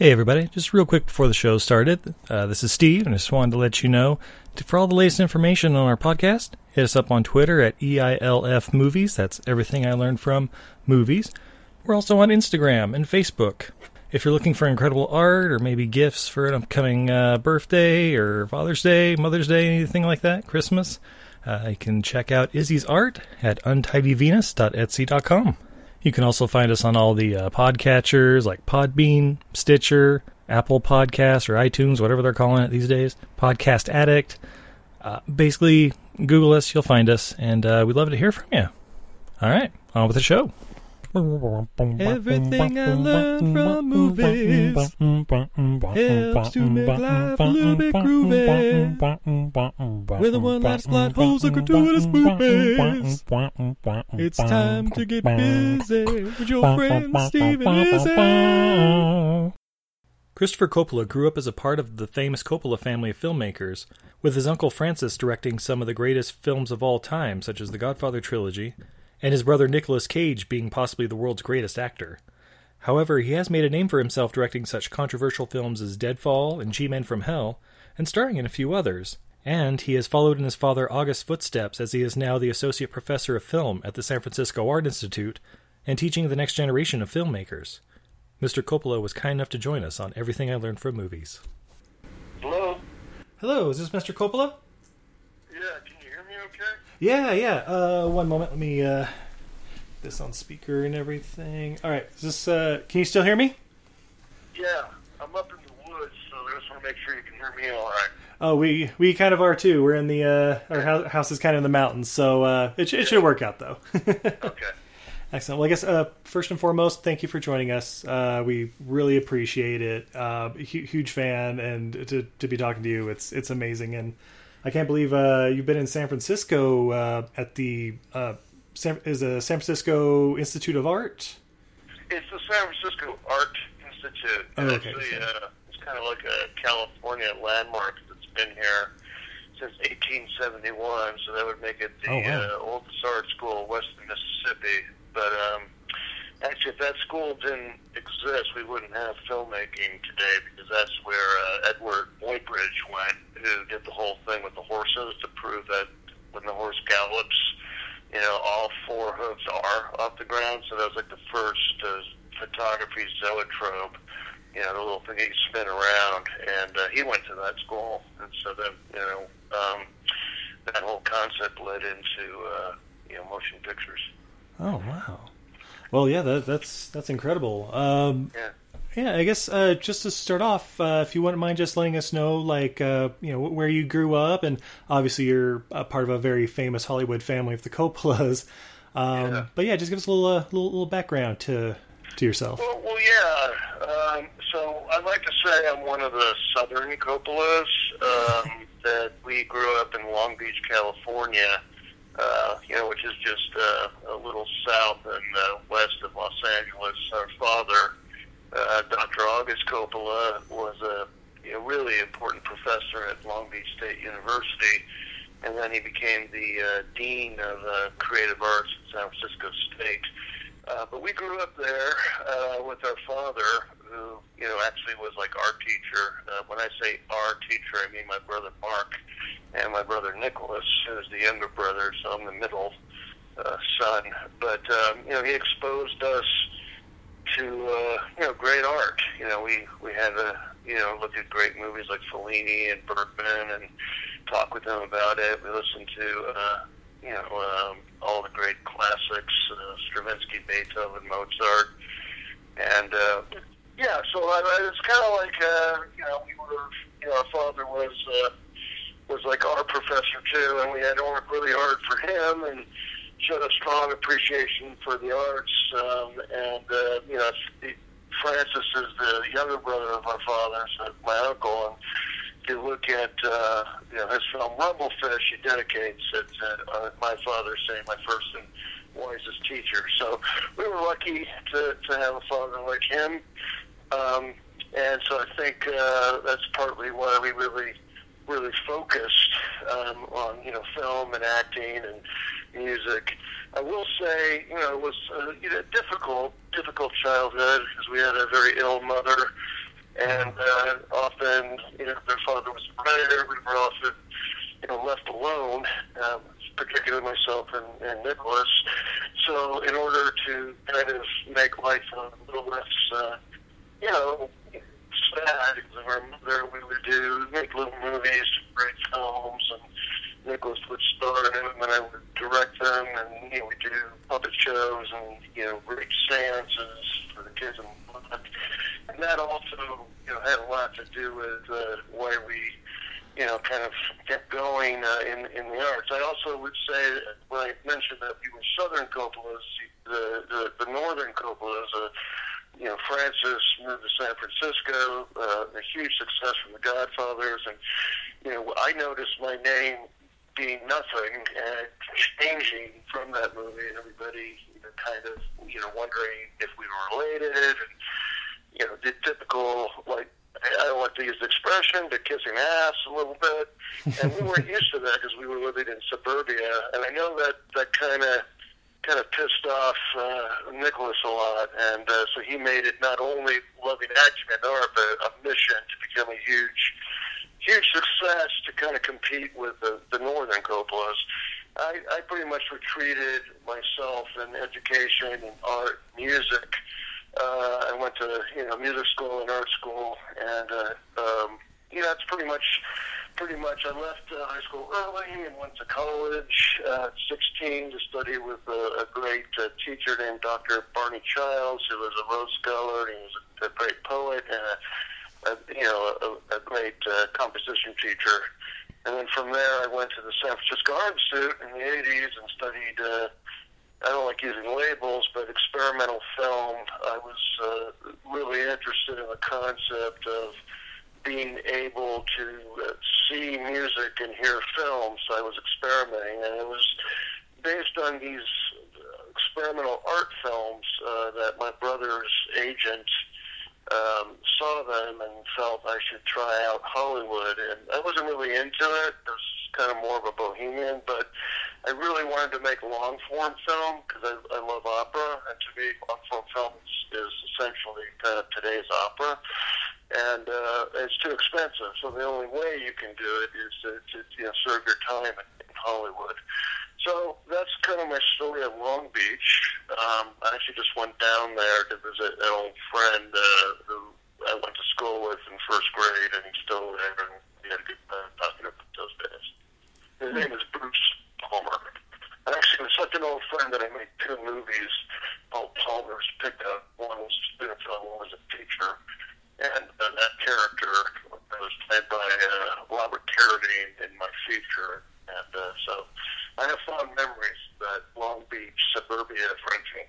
Hey, everybody. Just real quick before the show started, uh, this is Steve, and I just wanted to let you know for all the latest information on our podcast, hit us up on Twitter at EILF Movies. That's everything I learned from movies. We're also on Instagram and Facebook. If you're looking for incredible art or maybe gifts for an upcoming uh, birthday or Father's Day, Mother's Day, anything like that, Christmas, uh, you can check out Izzy's art at untidyvenus.etsy.com. You can also find us on all the uh, podcatchers like Podbean, Stitcher, Apple Podcasts, or iTunes, whatever they're calling it these days. Podcast Addict. Uh, basically, Google us, you'll find us, and uh, we'd love to hear from you. All right, on with the show. Everything I learned from movies helps to make life a little bit groovy. With a one-liner plot holes and gratuitous movies. It's time to get busy with your friend Steve and Izzy. Christopher Coppola grew up as a part of the famous Coppola family of filmmakers, with his uncle Francis directing some of the greatest films of all time, such as the Godfather trilogy, and his brother Nicolas Cage being possibly the world's greatest actor. However, he has made a name for himself directing such controversial films as Deadfall and G Men from Hell, and starring in a few others. And he has followed in his father August's footsteps as he is now the Associate Professor of Film at the San Francisco Art Institute and teaching the next generation of filmmakers. Mr. Coppola was kind enough to join us on Everything I Learned from Movies. Hello? Hello, is this Mr. Coppola? Yeah, can you hear me okay? Yeah, yeah. Uh, one moment. Let me uh, this on speaker and everything. All right. Is this? Uh, can you still hear me? Yeah, I'm up in the woods, so I just want to make sure you can hear me all right. Oh, we we kind of are too. We're in the uh, our house, house is kind of in the mountains, so uh, it, it should work out though. Okay. Excellent. Well, I guess uh, first and foremost, thank you for joining us. Uh, we really appreciate it. Uh, huge fan, and to to be talking to you, it's it's amazing. And I can't believe uh, you've been in San Francisco uh, at the uh, San, is a San Francisco Institute of Art. It's the San Francisco Art Institute. Oh, okay, It's, uh, it's kind of like a California landmark that's been here since 1871, so that would make it the Oh, wow. uh, oldest art school west of Mississippi. But um, actually, if that school didn't exist, we wouldn't have filmmaking today because that's where uh, Edward Muybridge went, who did the whole thing with the horses to prove that when the horse gallops, you know, all four hooves are off the ground. So that was like the first uh, photography zoetrope, you know, the little thing that you spin around. And uh, he went to that school, and so then, you know, um, that whole concept led into, uh, you know, motion pictures. Oh wow. Well, yeah, that, that's that's incredible. Um, Yeah. yeah, I guess uh, just to start off, uh, if you wouldn't mind just letting us know, like, uh, you know, where you grew up, and obviously you're a part of a very famous Hollywood family of the Coppolas. Um, Yeah. But yeah, just give us a little, uh, little, little background to to yourself. Well, well, yeah. Um, so I'd like to say I'm one of the Southern Coppolas. Um, that we grew up in Long Beach, California. Uh, you know, which is just uh, a little south and uh, west of Los Angeles. Our father, uh, Dr. August Coppola, was a you really important professor at Long Beach State University, and then he became the uh, dean of uh, creative arts at San Francisco State. Uh, but we grew up there uh, with our father, who you know actually was like our teacher. Uh, when I say our teacher, I mean my brother Marc and my brother Nicolas, who's the younger brother, so I'm the middle uh, son. But um, you know, he exposed us to uh, you know great art. You know, we we had to you know look at great movies like Fellini and Bergman and talk with them about it. We listened to uh, you know um, all the great classics, uh, Stravinsky, Beethoven, Mozart, and uh, yeah. So I, I- it's kind of like uh, you know we were you know our father was. Uh, was like our professor too, and we had to work really hard for him and showed a strong appreciation for the arts. Um, and uh, you know, Francis is the younger brother of our father, so my uncle. And if you look at uh, you know his film Rumblefish, he dedicates it to uh, my father, saying my first and wisest teacher. So we were lucky to to have a father like him. Um, and so I think uh, that's partly why we really really focused um, on you know film and acting and music. I will say you know it was uh, you know difficult difficult childhood because we had a very ill mother and uh, often, you know, their father was a writer. We were often, you know, left alone, um, particularly myself and, and Nicolas. So, in order to kind of make life a little less, uh, you know, sad, because of our mother, we would do make little movies, great films, and Nicolas would star in them, and I would direct them, and you know, we do puppet shows and you know, great seances for the kids and whatnot. And that also, you know, had a lot to do with uh, why we, you know, kind of kept going uh, in in the arts. I also would say when I mentioned that we were Southern Coppolas, the the, the Northern Coppolas. Uh, you know, Francis moved to San Francisco, uh, a huge success from The Godfathers, and you know, I noticed my name being nothing and changing from that movie, and everybody you know, kind of you know wondering if we were related, and you know the typical like I don't like to use the expression, but kissing ass a little bit, and we weren't used to that because we were living in suburbia, and I know that that kind of kind of pissed off uh, Nicolas a lot, and uh, so he made it not only loving action and but a mission to become a huge huge success to kind of compete with the, the northern Coppolas. I, I pretty much retreated myself in education and art, music. Uh, I went to you know music school and art school, and uh, um, you know it's pretty much pretty much. I left uh, high school early and went to college at 16 to study with a, a great uh, teacher named Dr. Barney Childs, who was a Rhodes Scholar. And he was a, a great poet and a a, you know, a, a great uh, composition teacher. And then from there, I went to the San Francisco Art Institute in the 80s and studied, uh, I don't like using labels, but experimental film. I was uh, really interested in the concept of being able to uh, see music and hear film. So I was experimenting, and it was based on these experimental art films uh, that my brother's agent um, saw them and felt I should try out Hollywood. And I wasn't really into it. I was kind of more of a bohemian, but I really wanted to make long form film because I, I love opera, and to me, long form film is, is essentially kind of today's opera. And uh, it's too expensive, so the only way you can do it is to, to you know serve your time in, Hollywood. So that's kind of my story at Long Beach. Um, I actually just went down there to visit an old friend uh, who I went to school with in first grade, and he's still there, and we had a talking about those days. His name is Bruce Palmer. And actually, was such an old friend that I made two movies called Palmer's Pickup. One was a film, one was a feature. And uh, that character was played by uh, Robert Carradine in my feature. And uh, so I have fond memories of that Long Beach suburbia Frenchie.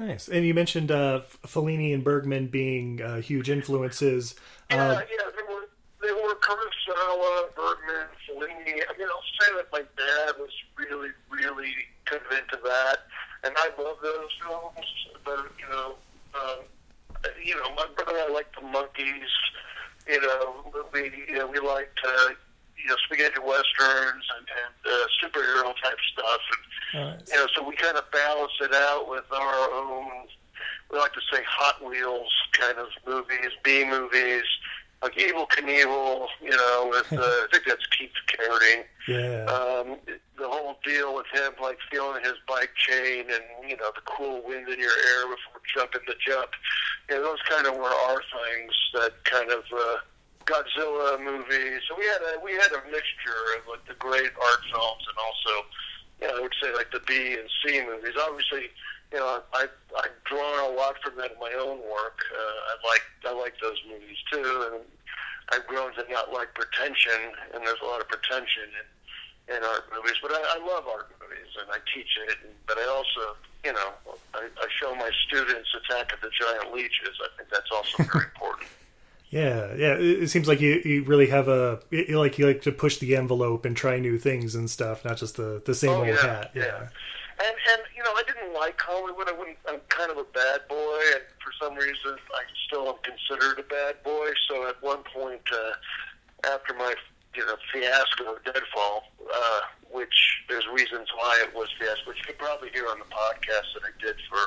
Nice. And you mentioned uh, Fellini and Bergman being uh, huge influences. Yeah, uh, yeah, they were they were Kurosawa, Bergman, Fellini. I mean, I'll say that my dad was really, really kind of into that, and I love those films. But you know, um, you know, my brother and I liked the Monkees. You know, we you know, we liked. Uh, you know, spaghetti westerns and, and uh, superhero type stuff. And, nice. you know, so we kind of balance it out with our own, we like to say Hot Wheels kind of movies, B movies, like Evel Knievel, you know, with, uh, I think that's Keith Carradine. Yeah. Um, the whole deal with him, like feeling his bike chain and, you know, the cool wind in your hair before jumping the jump. Know, those kind of were our things that kind of, uh, Godzilla movies. So we had a we had a mixture of like the great art films and also, you know, I would say like the B and C movies. Obviously, you know, I I've drawn a lot from that in my own work. Uh, I like I like those movies too, and I've grown to not like pretension, and there's a lot of pretension in in art movies. But I, I love art movies, and I teach it. And, but I also, you know, show my students Attack of the Giant Leeches. I think that's also very important. Yeah, yeah. It seems like you, you really have a you like you like to push the envelope and try new things and stuff, not just the the same oh, old yeah, hat. Yeah. yeah. And and you know, I didn't like Hollywood. I wouldn't. I'm kind of a bad boy, and for some reason, I still am considered a bad boy. So at one point, uh, after my you know fiasco of Deadfall, uh, which there's reasons why it was fiasco, which you could probably hear on the podcast that I did for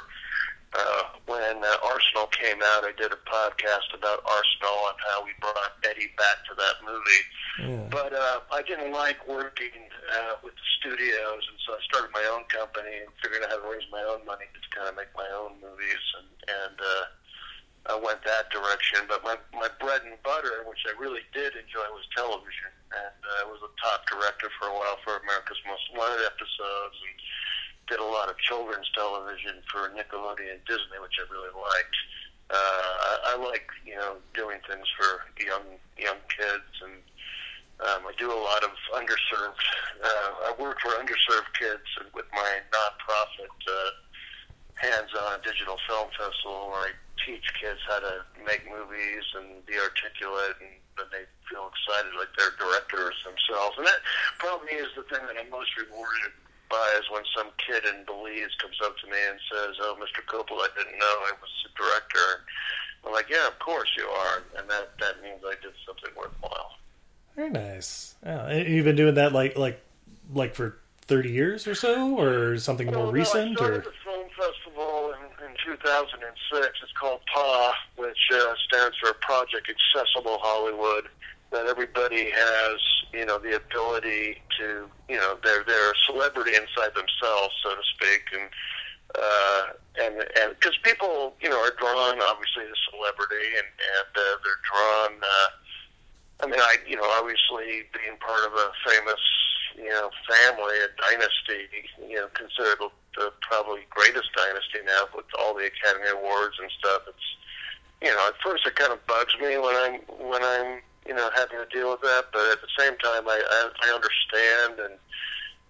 uh, when uh, Arsenal came out, I did a podcast about Arsenal and how we brought Eddie back to that movie. Yeah. But uh, I didn't like working uh, with the studios, and so I started my own company and figured out how to raise my own money to kind of make my own movies, and and uh, I went that direction. But my my bread and butter, which I really did enjoy, was television, and uh, I was a top director for a while for America's Most Wanted episodes, and did a lot of children's television for Nickelodeon and Disney, which I really liked. Uh, I, I like you know doing things for young young kids and um, I do a lot of underserved. Uh, I work for underserved kids with my nonprofit uh, hands-on digital film festival, I teach kids how to make movies and be articulate, and then they feel excited like they're directors themselves. And that probably is the thing that I'm most rewarded by is when some kid in Belize comes up to me and says, "Oh, Mr. Coppola, I didn't know I was a director." I'm like, "Yeah, of course you are," and that that means I did something worthwhile. Very nice. Yeah, and you've been doing that like like like for thirty years or so, or something more Well, recent, no, I or started the film festival in, in 2006. It's called PA, which uh, stands for Project Accessible Hollywood. That everybody has, you know, the ability to, you know, they're they're a celebrity inside themselves, so to speak, and uh, and and because people, you know, are drawn obviously to celebrity, and and uh, they're drawn. Uh, I mean, I, you know, obviously being part of a famous, you know, family, a dynasty, you know, considered the probably greatest dynasty now with all the Academy Awards and stuff. It's, you know, at first it kind of bugs me when I'm when I'm, you know, having to deal with that, but at the same time, I I, I understand and,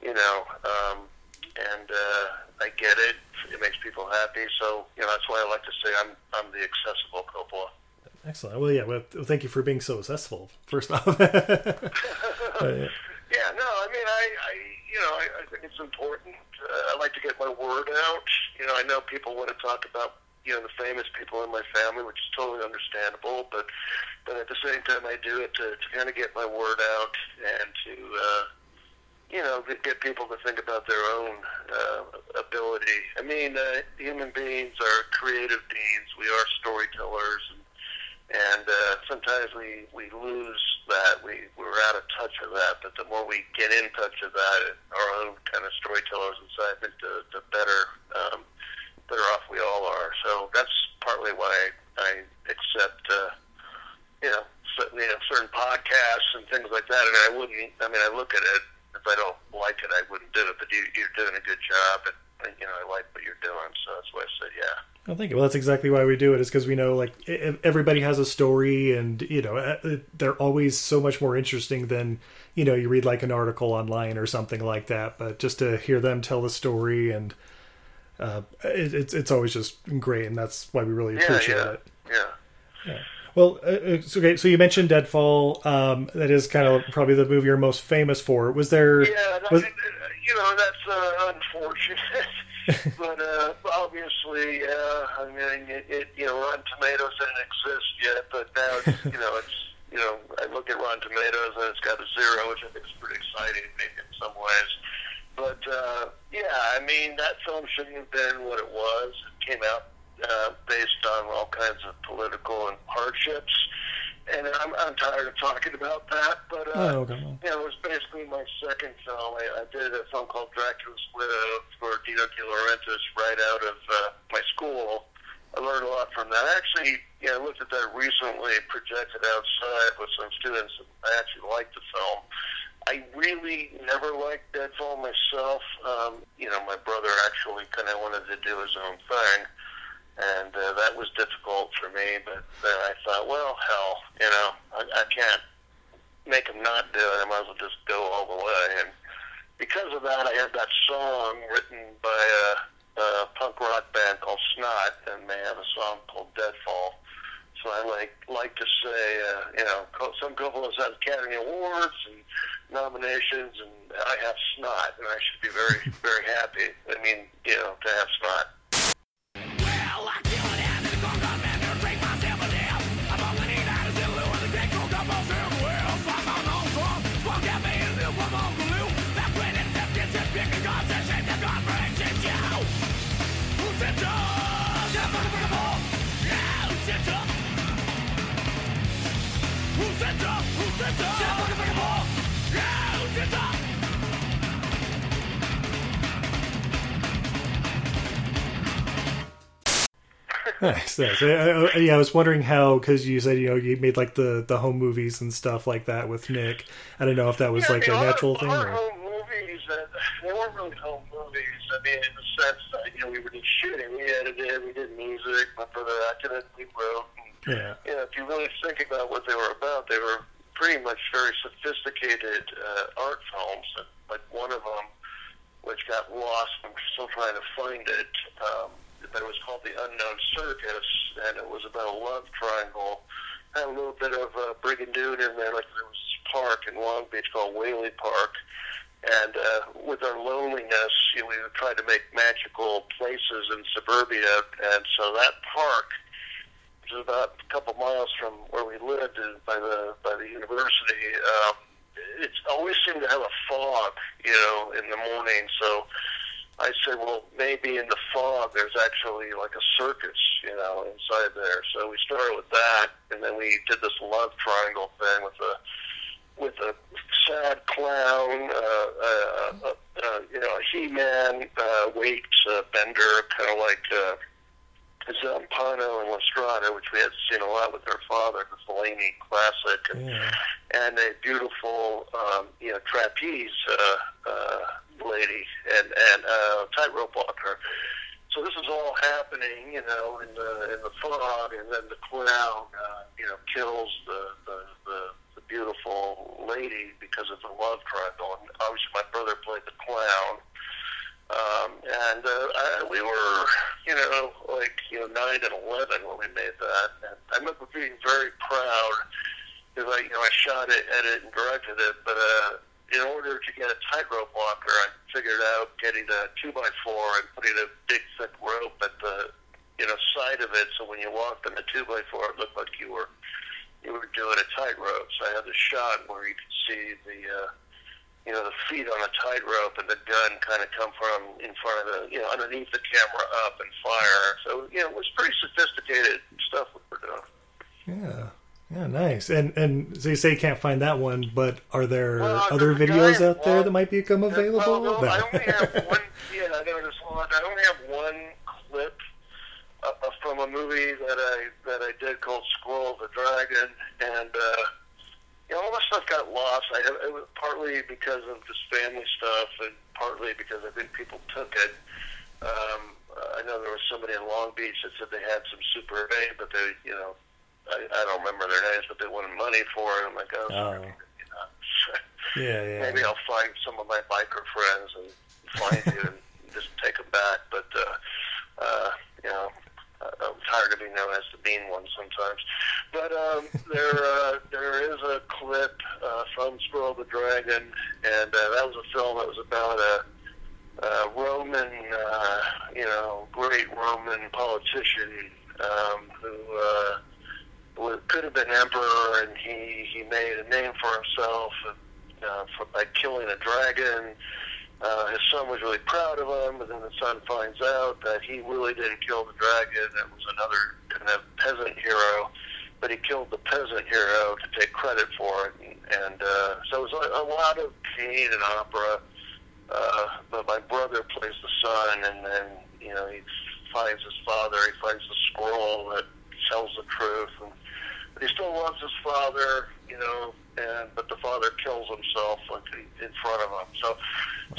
you know, um, and uh, I get it. It makes people happy, so you know that's why I like to say I'm I'm the accessible Coppola. excellent. Well, yeah. Well, thank you for being so accessible. First off, Uh, Yeah, no, I mean, I, I you know, I, I think it's important. Uh, I like to get my word out. You know, I know people want to talk about, you know, the famous people in my family, which is totally understandable. But, but at the same time, I do it to, to kind of get my word out and to, uh, you know, get, get people to think about their own uh, ability. I mean, uh, human beings are creative beings. We are storytellers, and and uh, sometimes we we lose that. We we're out of touch of that. But the more we get in touch of that, our own kind of storytellers inside, the the better um, better off we all are. So that's partly why I, accept. Uh, you know, certain, you know, certain podcasts and things like that. And I wouldn't. I mean, I look at it. If I don't like it, I wouldn't do it. But you, you're doing a good job, and you know, I like what you're doing. So that's why I said, yeah. Well, thank you. Well, that's exactly why we do it. Is because we know like everybody has a story, and you know uh, they're always so much more interesting than you know you read like an article online or something like that. But just to hear them tell the story, and uh, it, it's it's always just great, and that's why we really appreciate yeah, it. yeah. Well, uh, it's okay. So you mentioned Deadfall. Um, that is kind of probably the movie you're most famous for. Was there? Yeah, was, you know that's uh, unfortunate, but uh, obviously, uh, I mean, it, it, you know, Rotten Tomatoes didn't exist yet, but now it's, you know it's you know I look at Rotten Tomatoes and it's got a zero, which I think is pretty exciting maybe in some ways. But uh, yeah, I mean that film shouldn't have been what it was. It came out uh, based on all kinds of political and hardships. And I'm, I'm tired of talking about that, but uh, Oh, okay. you know, it was basically my second film. I, I did a film called Dracula's Widow for Dino De Laurentiis right out of uh, my school. I learned a lot from that. I actually, you know, looked at that recently, projected outside with some students. And I actually liked the film. I really never liked Deadfall myself. Um, you know, my brother actually kind of wanted to do his own thing and uh, that was difficult for me. But then I thought, well, hell, you know, I, I can't make him not do it. I might as well just go all the way. And because of that, I had that song written by a, a punk rock band called Snot, and they have a song called Deadfall. So I like like to say, uh, you know, some Coppolas have Academy Awards and nominations, and I have Snot, and I should be very very happy. I mean, you know, to have Snot. Nice, nice. I, I, yeah, I was wondering how because you said you know you made like the the home movies and stuff like that with Nick. I don't know if that was yeah, like I mean, a natural our, thing. Our or... home movies, uh, they weren't really home movies. I mean, in the sense that you know we were just shooting, we edited, we did music. My brother acted we wrote. And, Yeah. you know, if you really think about what they were about, they were pretty much very sophisticated uh, art films. And, like one of them, which got lost, I'm still trying to find it. Um, but it was called The Unknown Circus, and it was about a love triangle. Had a little bit of uh, brigadoon in there, like there was this park in Long Beach called Whaley Park. And uh, with our loneliness, you know, we would try to make magical places in suburbia. And so that park, which is about a couple miles from where we lived in, by the by the university, um, it's always seemed to have a fog, you know, in the morning. So I said, well, maybe in the fog there's actually like a circus, you know, inside there. So we started with that, and then we did this love triangle thing with a with a sad clown, uh, uh, uh, uh, you know, a He-Man uh, weight uh, bender, kind of like uh, Zampano and La Strada, which we had seen a lot with our father, the Fellini classic, and, Yeah. and a beautiful, um, you know, trapeze uh, uh, lady and and uh, tightrope walker. So this is all happening, you know, in the in the fog, and then the clown, uh, you know, kills the the, the the beautiful lady because of the love triangle. And obviously, my brother played the clown. Um, and uh, I, we were, you know, like you know, nine and eleven when we made that. And I remember being very proud because I, you know, I shot it, edited, and directed it. But uh, in order to get a tightrope walker, I figured out getting a two by four and putting a big thick rope at the, you know, side of it, so when you walked on the two by four, it looked like you were you were doing a tightrope. So I had the shot where you could see the. Uh, you know, the feet on a tightrope and the gun kind of come from in front of the, you know, underneath the camera up and fire. So, you know, it was pretty sophisticated stuff we were doing. Yeah. Yeah, nice. And and so you say you can't find that one, but are there Well, other there's videos giant out there that might become available? Well, no. I only have one. Yeah, there was one. I only have one clip uh, uh, from a movie that I that I did called of the Dragon, and uh, you know, all that stuff got lost. I it was partly because of just family stuff, and partly because I think people took it. Um, uh, I know there was somebody in Long Beach that said they had some Super 8, but they, you know, I, I don't remember their names, but they wanted money for it. I'm like, oh, Oh. you know. yeah, yeah. Maybe I'll find some of my biker friends and find you and just take them back. But uh, uh, you know, I'm tired of being known as the mean one sometimes. But um, there uh, there is a clip uh, from of the Dragon, and uh, that was a film that was about a. Uh, Roman, uh, you know, great Roman politician um, who uh, could have been emperor, and he he made a name for himself uh, for, by killing a dragon. Uh, his son was really proud of him, but then the son finds out that he really didn't kill the dragon. It was another kind of peasant hero, but he killed the peasant hero to take credit for it. And, and uh, so it was a, a lot of pain and opera. Uh, but my brother plays the son, and then you know he finds his father. He finds the scroll that tells the truth, and but he still loves his father, you know. And but the father kills himself like in front of him. So,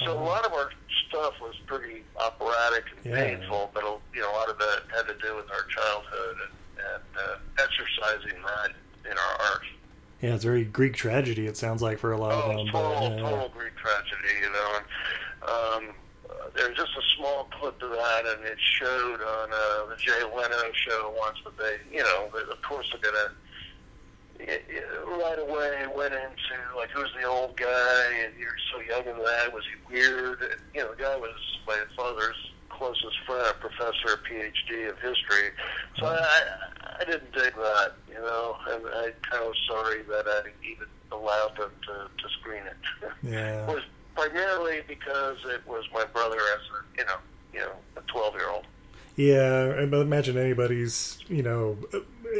so a lot of our stuff was pretty operatic and Yeah. painful, but you know a lot of that had to do with our childhood and, and uh, exercising that in our art. Yeah, it's very Greek tragedy. It sounds like for a lot of Oh, them. total, but, yeah. total Greek tragedy, you know. And, um, uh, there's just a small clip of that, and it showed on uh, the Jay Leno show once. But they, you know, they, of course they're gonna right away went into like who's the old guy, and you're so young in that. Was he weird? And, you know, the guy was my father's closest friend, a professor, PhD of history. So I, I, didn't dig that, you know, and I kind of was sorry that I even allowed them to, to screen it. Yeah. was primarily because it was my brother as a, you know, you know, a twelve year old. Yeah, I imagine anybody's, you know,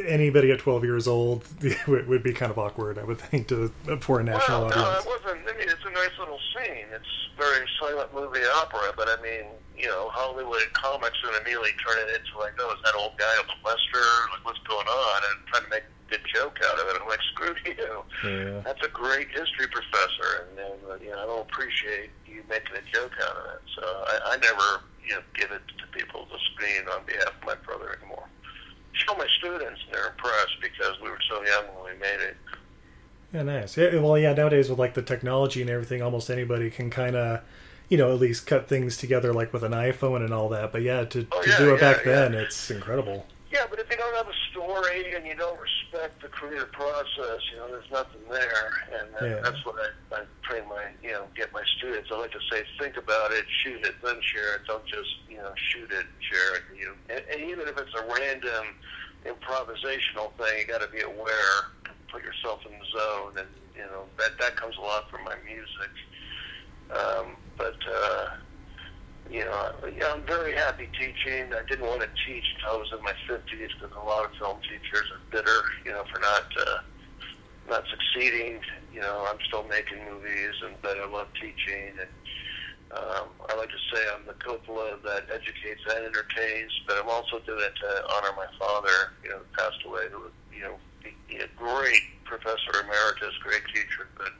anybody at 12 years old it would be kind of awkward, I would think, to for a national well, audience. No, it wasn't. I mean, it's a nice little scene. It's very silent movie opera, but I mean, you know, Hollywood comics would immediately turn it into like, oh, is that old guy on the Lester? Like, what's going on? And try to make a good joke out of it. I'm like, screw you. Yeah. That's a great history professor, and, and uh, you know, I don't appreciate you making a joke out of it. So I, I never, you know, give it to people to screen on behalf of my brother anymore. Show my students, and they're impressed because we were so young when we made it. Yeah, nice. Yeah, well, yeah. Nowadays, with like the technology and everything, almost anybody can kind of, you know, at least cut things together, like with an iPhone and all that. But yeah, to, Oh, to yeah, do it yeah, back then, it's incredible. Yeah, but if you don't have a story and you don't respect the creative process, you know, there's nothing there. And uh, Yeah. that's what I, I train my, you know, get my students. I like to say, think about it, shoot it, then share it. Don't just, you know, shoot it, share it. You, and, and even if it's a random improvisational thing, you got to be aware, put yourself in the zone, and you know that that comes a lot from my music. Um, but uh, you know, yeah, I'm very happy teaching. I didn't want to teach until I was in my 50s because a lot of film teachers are bitter, you know, for not uh, not succeeding. You know, I'm still making movies, and but I love teaching. And um, I like to say I'm the Coppola that educates and entertains, but I'm also doing it to honor my father, you know, who passed away, who was, you know, he- he a great professor emeritus, great teacher, but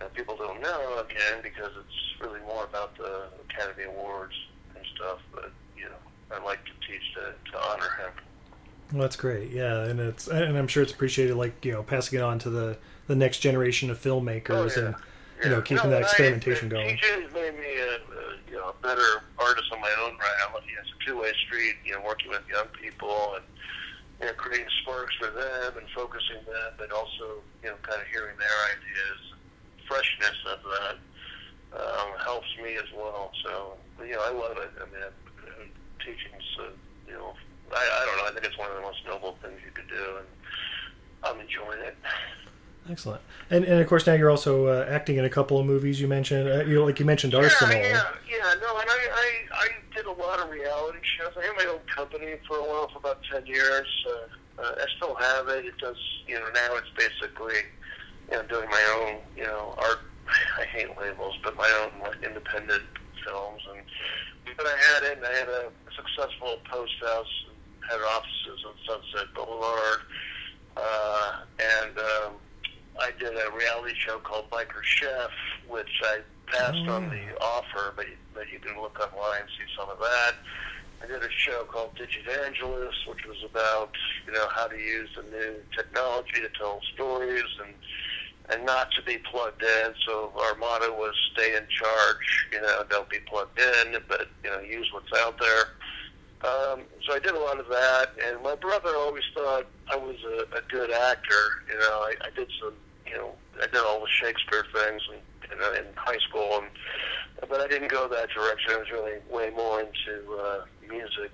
know, people don't know again because it's really more about the Academy Awards and stuff. But you know, I like to teach to, to honor him. Well, that's great. Yeah, and it's and I'm sure it's appreciated, like you know, passing it on to the the next generation of filmmakers Oh, yeah. and you know, keeping that experimentation I, going. Teaching has made me a, a you know a better artist on my own right. I'm, it's a two way street. You know, working with young people and you know creating sparks for them and focusing them, but also you know kind of hearing their ideas, freshness of that um, helps me as well. So you know, I love it. I mean, uh, teaching's uh, you know, I, I don't know. I think it's one of the most noble things you could do, and I'm enjoying it. Excellent. And and of course now you're also uh, acting in a couple of movies. You mentioned, uh, you know, like you mentioned Arsenal. Yeah, yeah, yeah. No, and I, I, I did a lot of reality shows. I had my own company for a while, for about ten years. Uh, uh, I still have it. It does, you know, now it's basically, you know, doing my own, you know, art. I hate labels, but my own like, independent films. And but I had it. And I had a successful post house, and had offices on Sunset Boulevard, uh, and. Um, I did a reality show called Biker Chef, which I passed on the offer, but but you can look online and see some of that. I did a show called Digivangelist, which was about you know how to use the new technology to tell stories and and not to be plugged in. So our motto was stay in charge. You know, don't be plugged in, but you know use what's out there. Um, so I did a lot of that, and my brother always thought I was a, a good actor. You know, I, I did some, you know, I did all the Shakespeare things in, in, uh, in high school, and but I didn't go that direction. I was really way more into uh, music.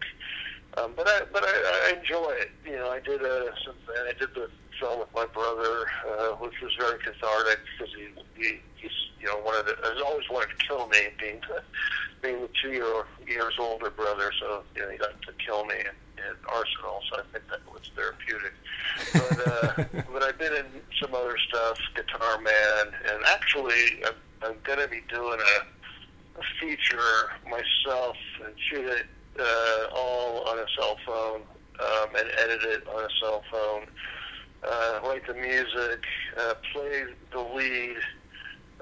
Um, but I, but I, I enjoy it. You know, I did a, some, I did the film with my brother, uh, which was very cathartic because he, he, he's, you know, one of the, has always wanted to kill me, being, being the two year, years older brother. So, you know, he got to kill me at, at Arsenal. So I think that was therapeutic. But, uh, but I've been in some other stuff, Guitar Man, and actually, I'm, I'm going to be doing a, a feature myself and shoot it uh, all on a cell phone um, and edit it on a cell phone. Uh, write the music, uh, play the lead.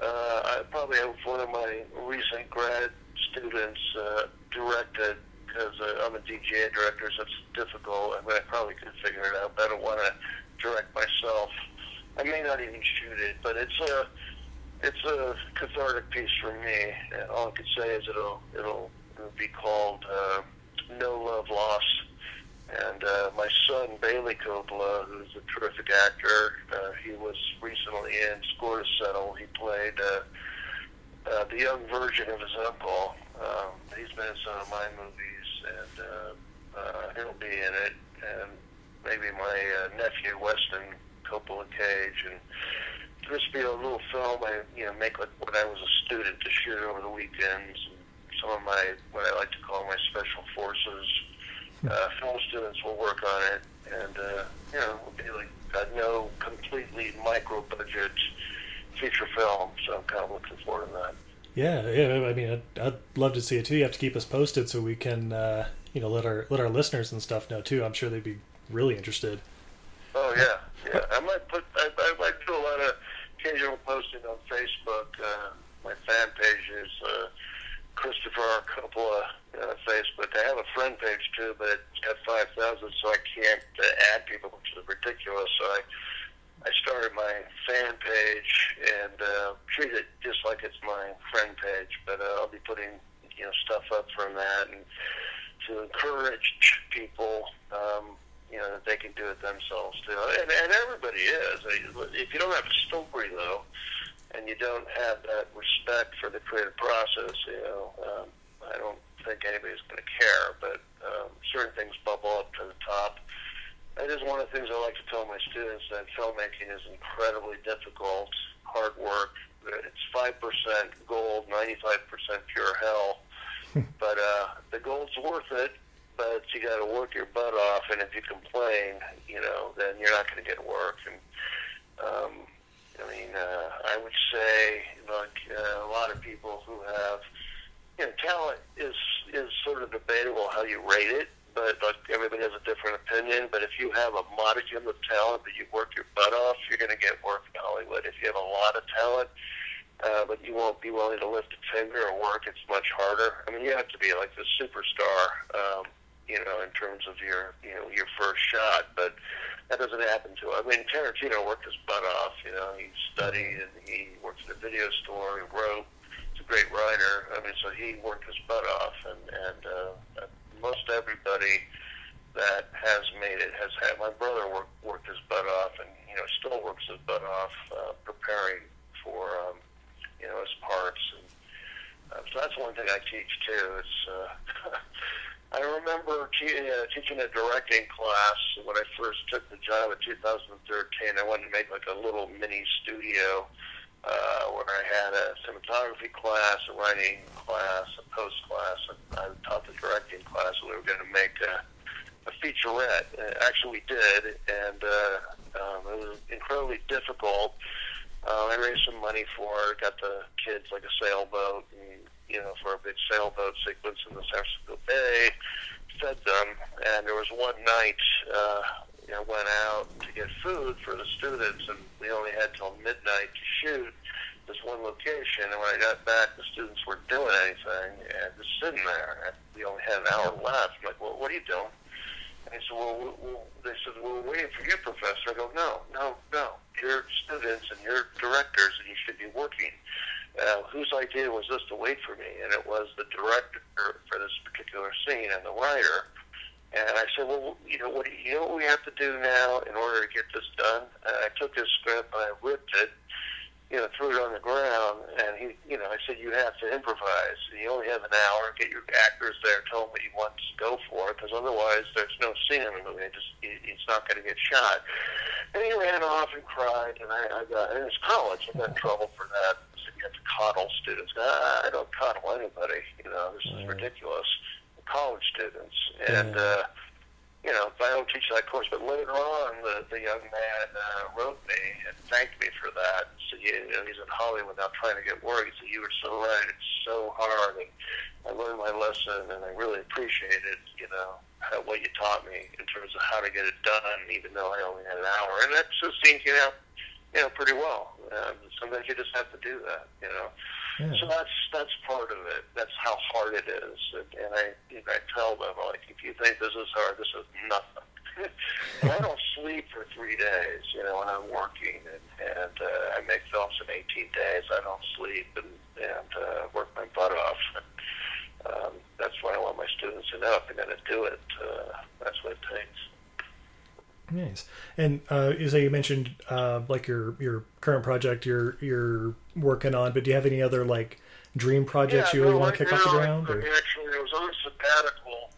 Uh, I probably have one of my recent grad students uh, directed because uh, I'm a DGA director, so it's difficult. I mean, I probably could figure it out, but I don't want to direct myself. I may not even shoot it, but it's a it's a cathartic piece for me. All I could say is it'll it'll, it'll be called uh, No Love Lost. And uh, my son Bailey Coppola, who's a terrific actor, uh, he was recently in Score Settle. He played uh, uh, the young version of his uncle. Um, he's been in some of my movies, and uh, uh, he'll be in it. And maybe my uh, nephew Weston Coppola Cage, and this be a little film I you know make like when I was a student to shoot over the weekends. And some of my what I like to call my special forces uh, film students will work on it, and uh, you know, it'll be like uh, no completely micro budget feature film. So I'm kind of looking forward to that. Yeah, yeah. I mean, I'd, I'd love to see it too. You have to keep us posted so we can, uh, you know, let our let our listeners and stuff know too. I'm sure they'd be really interested. Oh yeah, yeah. I might put. I, I might do a lot of occasional posting on Facebook. Uh, my fan page is uh, Christopher. Coppola uh, Facebook. I have a friend page too, but it's got five thousand, so I can't uh, add people, which is ridiculous. So I I started my fan page and uh, treat it just like it's my friend page, but uh, I'll be putting you know stuff up from that and to encourage people. Um, you know that they can do it themselves too, and, and everybody is. If you don't have a story though, and you don't have that respect for the creative process, you know, um, I don't think anybody's going to care. But um, certain things bubble up to the top that is one of the things I like to tell my students that filmmaking is incredibly difficult, hard work. It's five percent gold, ninety-five percent pure hell. but uh, the gold's worth it. But you got to work your butt off, and if you complain, you know, then you're not going to get work. And um, I mean, uh, I would say, like uh, a lot of people who have, you know, talent is is sort of debatable how you rate it but like everybody has a different opinion. But if you have a modicum of talent, but you work your butt off, you're going to get work in Hollywood. If you have a lot of talent, uh, but you won't be willing to lift a finger or work, it's much harder. I mean, you have to be like the superstar, um, you know, in terms of your, you know, your first shot. But that doesn't happen to. I mean, Tarantino worked his butt off. You know, he studied and he worked in a video store. He wrote. Great writer. I mean, so he worked his butt off, and and uh, most everybody that has made it has had. My brother worked worked his butt off, and you know still works his butt off uh, preparing for um, you know his parts. And uh, so that's one thing I teach too. It's uh, I remember te- uh, teaching a directing class when I first took the job in 2013. I wanted to make like a little mini studio where I had a cinematography class, a writing class, a post class, and I taught the directing class. We were going to make a, a featurette. Uh, actually, we did, and uh, um, it was incredibly difficult. Uh, I raised some money for it, got the kids like a sailboat, and you know, for a big sailboat sequence in the San Francisco Bay. Fed them, and there was one night. Uh, you know, went out to get food for the students, and we only had till midnight to shoot this one location. And when I got back, the students weren't doing anything, and just sitting there. And we only had an hour left. I'm like, well, what are you doing? And they said, well, we, we, they said, well, we're waiting for you, professor. I go, no, no, no. You're students and you're directors, and you should be working. Uh, whose idea was this to wait for me? And it was the director for this particular scene and the writer. And I said, well, you know what? You know what we have to do now in order to get this done. And I took his script and I ripped it, you know, threw it on the ground, and he, you know, I said you have to improvise. You only have an hour. Get your actors there. Tell them what you want to go for, because otherwise there's no scene in the movie. It just it's not going to get shot. And he ran off and cried, and I, I got. And it's college. I got in trouble for that. So you have to coddle students. I, I don't coddle anybody. You know, this is ridiculous college students. And, uh, you know, I don't teach that course, but later on, the, the young man uh, wrote me and thanked me for that. So, you know, he's in Hollywood now trying to get work. He said, you were so right. It's so hard. And I learned my lesson, and I really appreciated, you know, how, what you taught me in terms of how to get it done, even though I only had an hour. And that just seems, you know, you know, pretty well. Um, sometimes you just have to do that, you know. So that's that's part of it. That's how hard it is. And, and I and I tell them like, if you think this is hard, this is nothing. I don't sleep for three days, you know, when I'm working, and, and uh, I make films in 18 days. I don't sleep and and uh, work my butt off. And, um, that's why I want my students to know if they're going to do it. Uh, that's what it takes. Nice. And uh, as you mentioned, uh, like your your current project you're you're working on, but do you have any other like dream projects yeah, you really no, want to kick off the ground? Or? Actually, I was on sabbatical.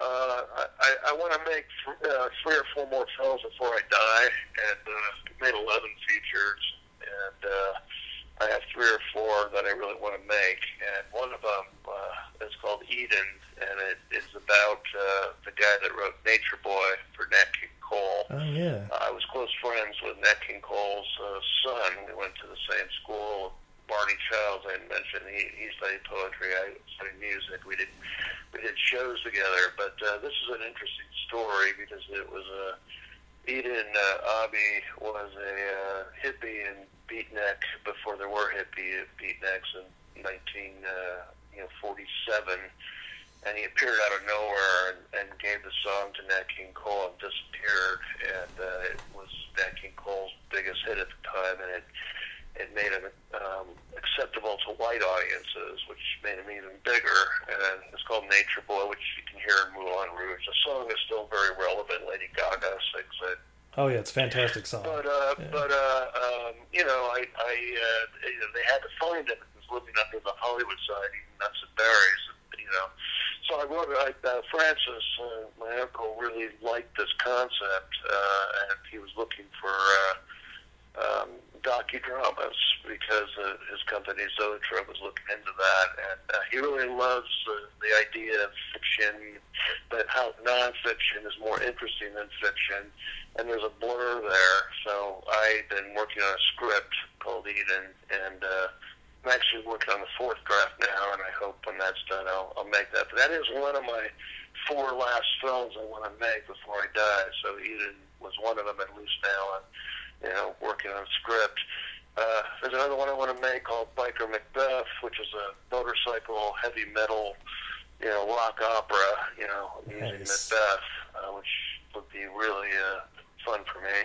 Uh, I, I want to make th- uh, three or four more films before I die, and uh, made eleven features, and uh, I have three or four that I really want to make, and one of them uh, is called Eden, and it is about uh, the guy that wrote Nature Boy for Nat King Cole. Oh yeah. I was close friends with Nat King Cole's uh, son. We went to the same school. Barney Childs, I mentioned, he, he studied poetry. I studied music. We did we did shows together. But uh, this is an interesting story because it was a uh, Eden uh, Abbey was a uh, hippie and beatnik before there were hippie beatniks in 19 uh, you know 47 and he appeared out of nowhere and, and gave the song to Nat King Cole and disappeared. And uh, it was Nat King Cole's biggest hit at the time, and it it made him um, acceptable to white audiences, which made him even bigger. And it's called Nature Boy, which you can hear in Moulin Rouge. The song is still very relevant. Lady Gaga sings it. Oh yeah, it's a fantastic song. But uh, yeah. but uh, um, you know, I I uh, they had to find him. He was living under the Hollywood sign, eating nuts and berries. And, you know, so I wrote, I, uh, Francis, uh, my uncle, really liked this concept, uh, and he was looking for uh, um, docudramas because uh, his company Zoetrope was looking into that, and uh, he really loves uh, the idea of fiction, but how nonfiction is more interesting than fiction, and there's a blur there. So I've been working on a script called Eden, and uh, I'm actually working on the fourth draft now, and I hope when that's done, I'll, I'll make that. But that is one of my four last films I want to make before I die. So Eden was one of them, at least now. I'm, you know, working on a script. Uh, there's another one I want to make called Biker Macbeth, which is a motorcycle heavy metal, you know, rock opera, you know, using. Macbeth, uh, which would be really uh, fun for me.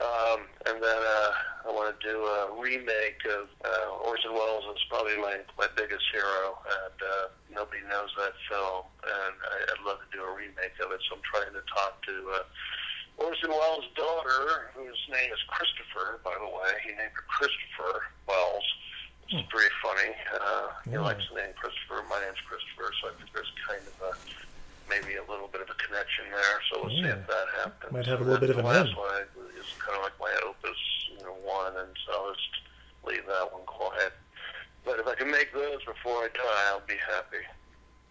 Um, and then uh, I want to do a remake of uh, Orson Welles is probably my my biggest hero, and uh, nobody knows that film, and I, I'd love to do a remake of it. So I'm trying to talk to. Uh, Orson Welles' daughter, whose name is Christopher, by the way, he named her Christopher Welles. It's hmm. pretty funny. Uh, yeah. He likes the name Christopher. My name's Christopher, so I think there's kind of a maybe a little bit of a connection there. So we'll yeah. see if that happens. Might have a little bit of an end. one is kind of like my opus, you know, one, and so I'll just leave that one quiet. But if I can make those before I die, I'll be happy.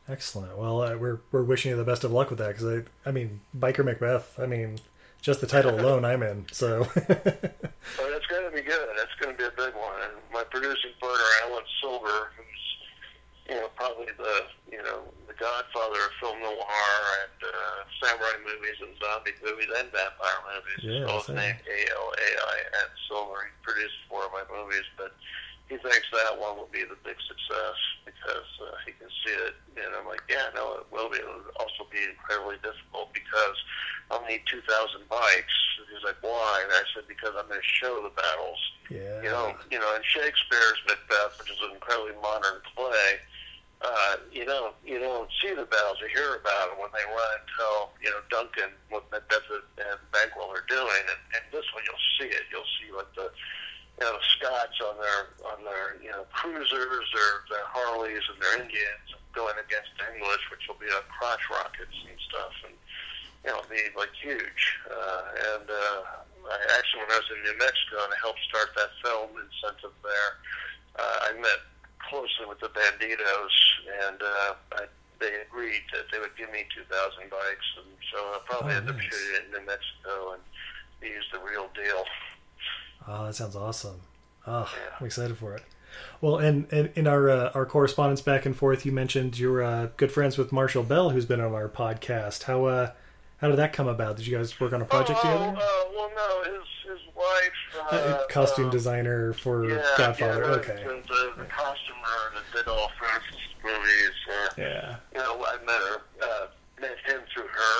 Excellent. Well, uh, we're we're wishing you the best of luck with that because I I mean Biker Macbeth. I mean, just the title alone, I'm in. So. oh, that's going to be good. That's going to be a big one. And my producing partner Alan Silver, who's you know probably the you know godfather of film noir and uh, samurai movies and zombie movies and vampire movies. Yeah, both named A-L-A-I and Silver. He produced four of my movies, but he thinks that one will be the big success because uh, he can see it. And I'm like, yeah, no, it will be. It will also be incredibly difficult because I'll need 2,000 bikes. He's like, why? And I said, because I'm going to show the battles. Yeah. You know, you know, in Shakespeare's Macbeth, which is an incredibly modern play, uh, you don't you don't see the battles. You hear about them when they run tell you know Duncan what Macbeth and Banquo are doing, and, and this one you'll see it. You'll see what the you know Scots on their on their you know cruisers, their their Harleys, and their Indians going against the English, which will be on crotch rockets and stuff, and you know be like huge. Uh, and uh, I actually, when I was in New Mexico and I helped start that film incentive there, uh, I met closely with the Bandidos, and uh, I, they agreed that they would give me 2,000 bikes, and so I probably oh, end nice. up shooting it in New Mexico and use the real deal. Oh, that sounds awesome. Oh, yeah. I'm excited for it. Well, and, and in our uh, our correspondence back and forth, you mentioned you're uh, good friends with Marshall Bell, who's been on our podcast. How uh, how did that come about? Did you guys work on a project oh, together? Uh, well, no, his his wife, uh, uh, costume designer for yeah, Godfather. Yeah, okay. The, the, the costumer that did all Francis movies. Uh, yeah. You know, I met her, uh, met him through her,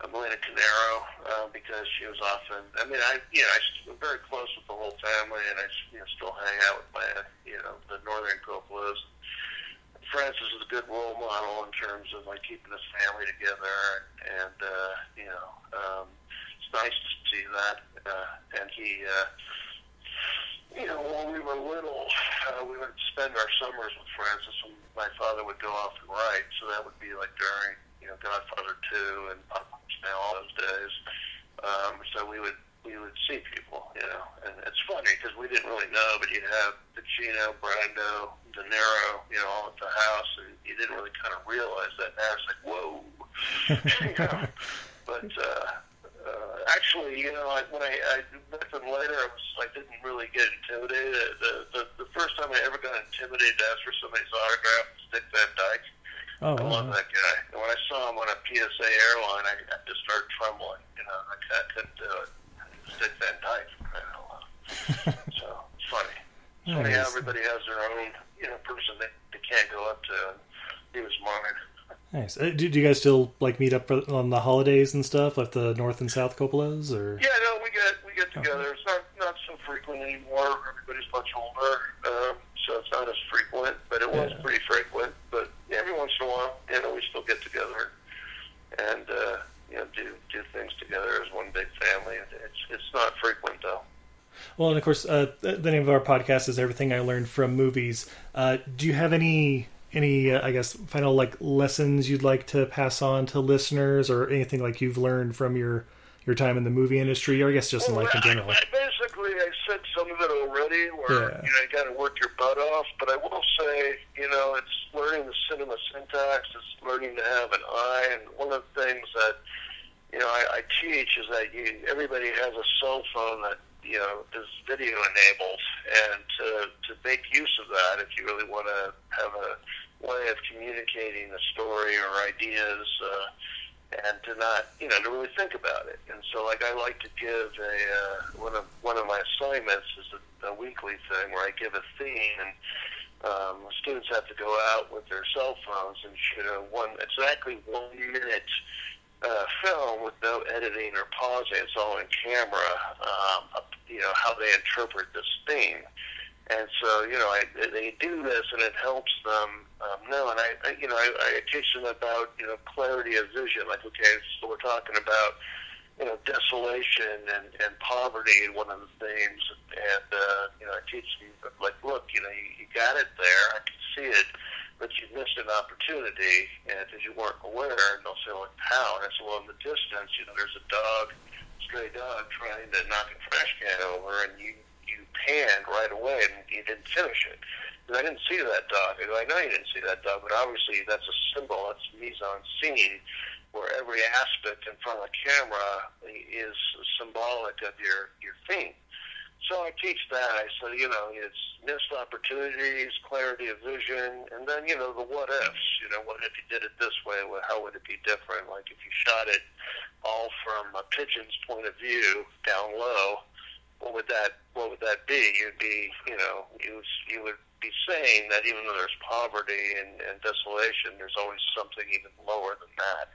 uh, Milena Canonero, uh, because she was often. I mean, I you know I'm very close with the whole family, and I you know still hang out with my you know the Northern Coppolas. Francis is a good role model in terms of like keeping his family together, and uh, you know, um, it's nice to see that. Uh, and he, uh, you know, when we were little, uh, we would spend our summers with Francis, and my father would go off and write. So that would be like during, you know, Godfather Two and Now, all those days. Um, so we would we would see people, you know, and it's funny because we didn't really know, but you'd have Pacino, Brando, De Niro, you know, all at the house, and you didn't really kind of realize that. Now it's like, whoa, you know. But uh, uh, actually, you know, I, when I, I met them later, I was I didn't really get intimidated. The, the the first time I ever got intimidated to ask for somebody's autograph was Dick Van Dyke. Oh, I wow. love that guy. And when I saw him on a PSA airline, I, I just started trembling. You know, I, I couldn't do it. It was Dick Van Dyke. I don't so it's funny. It's funny how everybody has their own, you know, person they, they can't go up to. And he was mine. Nice. Uh, do, do you guys still like meet up for, on the holidays and stuff, like the North and South Coppolas, or? Yeah, no, we get we get together. It's not not so frequent anymore. Everybody's much older, um, so it's not as frequent. But it was Yeah. pretty frequent. But every once in a while, you know, we still get together and uh, you know do do things together as one big family. It's it's not frequent though. Well, and of course, uh, the name of our podcast is "Everything I Learned from Movies." Uh, do you have any any uh, I guess final like lessons you'd like to pass on to listeners, or anything like you've learned from your your time in the movie industry, or I guess just in Well, life in general? I, basically, I said some of it already, where Yeah. you know you got to work your butt off. But I will say, you know, it's learning the cinema syntax. It's learning to have an eye. And one of the things that you know I, I teach is that you everybody has a cell phone that you know is video enabled, and to to make use of that if you really want to have a way of communicating a story or ideas. Uh, and to not, you know, to really think about it. And so, like, I like to give a uh, one of one of my assignments is a, a weekly thing where I give a theme, and um, students have to go out with their cell phones and shoot a one exactly one minute uh, film with no editing or pausing. It's all in camera. Um, you know how they interpret this theme. And so, you know, I, they do this, and it helps them um, know. And I, I, you know, I, I teach them about, you know, clarity of vision. Like, okay, so we're talking about, you know, desolation and, and poverty, and one of the themes. And uh, you know, I teach them, like, look, you know, you, you got it there. I can see it, but you missed an opportunity, and because you weren't aware. And they'll say, like, how? And I said, well, in the distance, you know, there's a dog, stray dog, trying to knock a trash can over, and you you panned right away and you didn't finish it. I didn't see that dog. I go, I know you didn't see that dog, but obviously that's a symbol. That's mise en scene, where every aspect in front of the camera is symbolic of your your theme. So I teach that. I say, you know, it's missed opportunities, clarity of vision, and then, you know, the what ifs. You know, what if you did it this way? Well, how would it be different? Like if you shot it all from a pigeon's point of view down low, what would that what would that be? You'd be, you know, you you would be saying that even though there's poverty and, and desolation, there's always something even lower than that.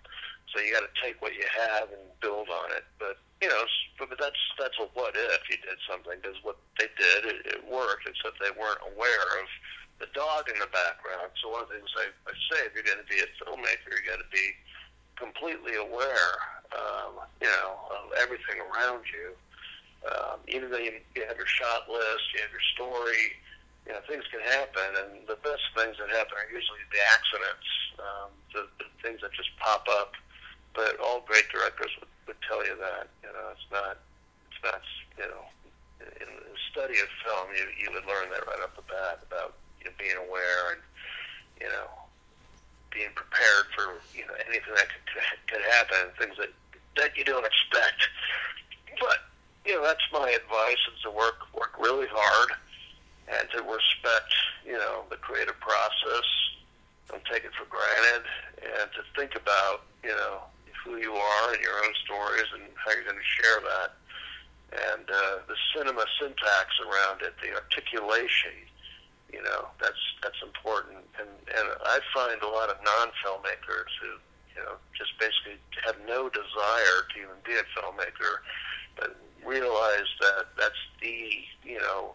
So you got to take what you have and build on it. But you know, but that's that's a what if you did something because what they did it, it worked, except they weren't aware of the dog in the background. So one of the things I, I say, if you're going to be a filmmaker, you got to be completely aware, um, you know, of everything around you. Um, even though you, you have your shot list, you have your story, you know, things can happen, and the best things that happen are usually the accidents, um, the, the things that just pop up. But all great directors would, would tell you that, you know, it's not, it's not, you know, in the study of film, you, you would learn that right off the bat about you know, being aware and, you know, being prepared for, you know, anything that could, could happen, things that, that you don't expect. But, you know, that's my advice is to work, work really hard and to respect, you know, the creative process. Don't take it for granted and to think about, you know, who you are and your own stories and how you're going to share that. And uh, the cinema syntax around it, the articulation, you know, that's that's important. And and I find a lot of non-filmmakers who, you know, just basically have no desire to even be a filmmaker, but realize that that's the, you know,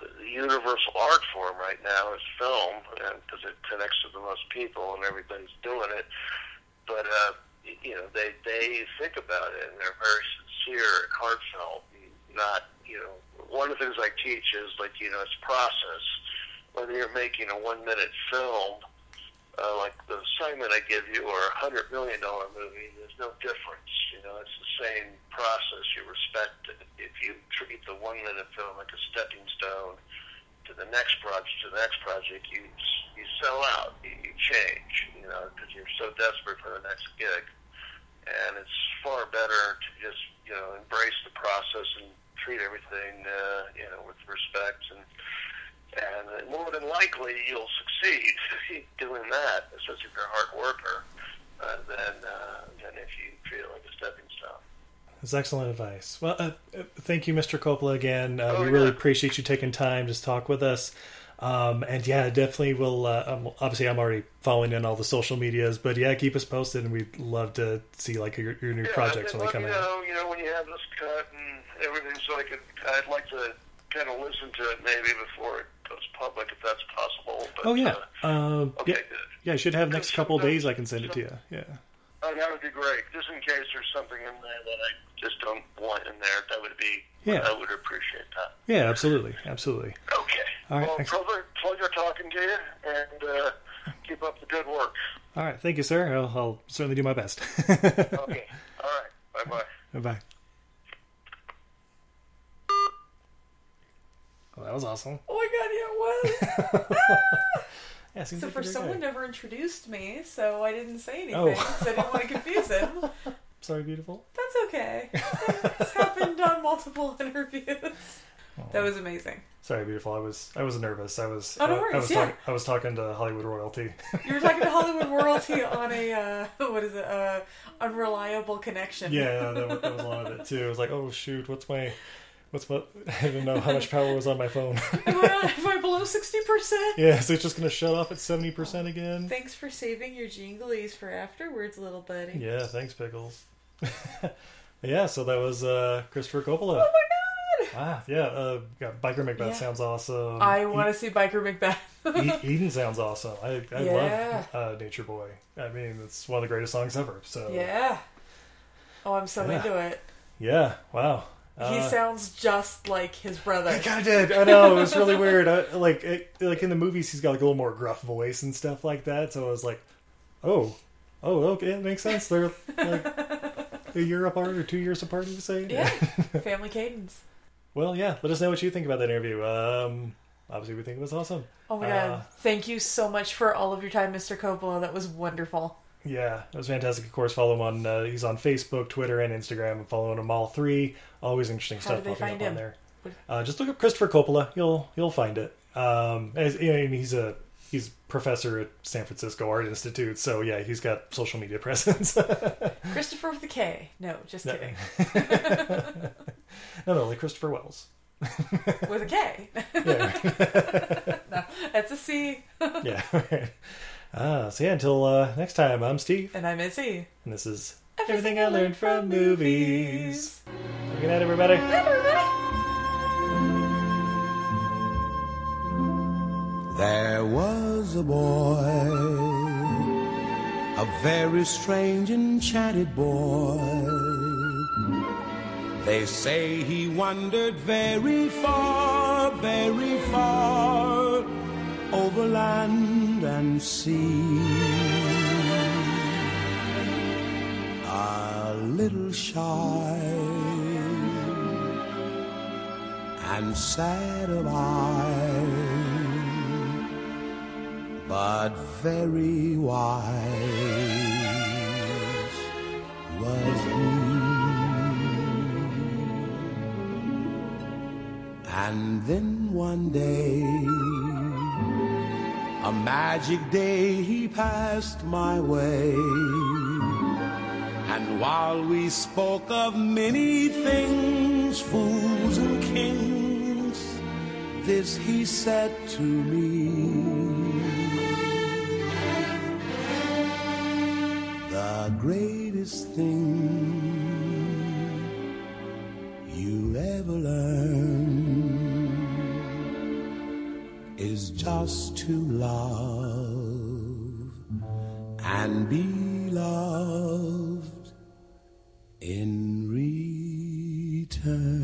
the universal art form right now is film, because it connects to the most people and everybody's doing it. But uh, you know, they they think about it and they're very sincere and heartfelt. Not you know, one of the things I teach is like you know, it's process. Whether you're making a one minute film, uh, like the assignment I give you, or a hundred million dollar movie, there's no difference. You know, it's the same process. You respect it. If you treat the one minute film like a stepping stone to the next project, to the next project, you you sell out. You, you change. You know, because you're so desperate for the next gig, and it's far better to just you know embrace the process and treat everything uh, you know with respect and and more than likely you'll succeed doing that, especially if you're a hard worker, uh, than uh, than if you feel like a stepping stone. That's excellent advice. Well, uh, uh, thank you, Mr. Coppola, again. Uh, Oh, we really appreciate you taking time to talk with us. Um, and yeah, definitely will. Uh, um, obviously, I'm already following in all the social medias, but yeah, keep us posted, and we'd love to see like your, your new Yeah, projects when they come me out. know, you know, when you have this cut and everything, so I could. I'd like to kind of listen to it maybe before it goes public, if that's possible. But, Oh yeah, Uh, um, okay, yeah, good. yeah. I should have next couple days. I can send it to you. Yeah, Oh, that would be great. Just in case there's something in there that I just don't want in there, that would be. Yeah. I would appreciate that. yeah, absolutely, absolutely. Okay. All right, Well, pleasure, pleasure talking to you, and uh, keep up the good work. All right, thank you, sir. I'll, I'll certainly do my best. Okay. All right. Bye bye bye. Bye. Well, that was awesome. Oh my god, yeah, it was. Yeah, so like for someone guy. never introduced me, so I didn't say anything. Oh. so I didn't want to confuse him. Sorry, beautiful. That's okay. It's happened on multiple interviews. That was amazing. Sorry, beautiful. I was I was nervous. I was Oh, no I, I worries, was yeah. talk- I was talking to Hollywood royalty. You were talking to Hollywood royalty on a uh, what is it? Uh, unreliable connection. yeah, that, was- that was a lot of it too. I was like, oh shoot, what's my what's my I didn't know how much power was on my phone. am, I, am I below sixty percent? yeah, so it's just gonna shut off at seventy percent again. Thanks for saving your jinglies for afterwards, little buddy. Yeah, thanks, pickles. yeah, so that was uh, Christopher Coppola. Oh my god! Ah, yeah, uh, yeah, Biker Macbeth Yeah. sounds awesome. I want to see Biker Macbeth. E- Eden sounds awesome. I, I Yeah. love uh, Nature Boy. I mean, it's one of the greatest songs ever. So yeah. Oh, I'm so into it. yeah, wow. He Uh, sounds just like his brother. I kind of did. I know it was really weird. I, like, it, like in the movies, he's got like a little more gruff voice and stuff like that. So I was like, oh, oh, okay, it makes sense. They're like a year apart or two years apart. You say? Yeah. Family cadence. Well, yeah. Let us know what you think about that interview. Um, obviously, we think it was awesome. Oh my Uh, god. Thank you so much for all of your time, Mr. Coppola. That was wonderful. Yeah, it was fantastic. Of course, follow him on. Uh, he's on Facebook, Twitter, and Instagram. I'm following him all three. Always interesting How stuff popping up on there. Uh, just look up Christopher Coppola. You'll you'll find it. Um, as, and he's a he's professor at San Francisco Art Institute. So yeah, he's got social media presence. Christopher with a K. No, just No. kidding. no, no, like Christopher Welles. With a K. Yeah, no, that's a C. yeah. Ah, so yeah. Until uh, next time, I'm Steve, And I'm Izzy. and this is everything I learned from movies. Good night, everybody. There was a boy, a very strange, enchanted boy. They say he wandered very far, very far over land and sea. A little shy and sad of eye but very wise was he. And then one day, a magic day, he passed my way. And while we spoke of many things, fools and kings, this he said to me. The greatest thing you ever learn is just to love and be loved in return.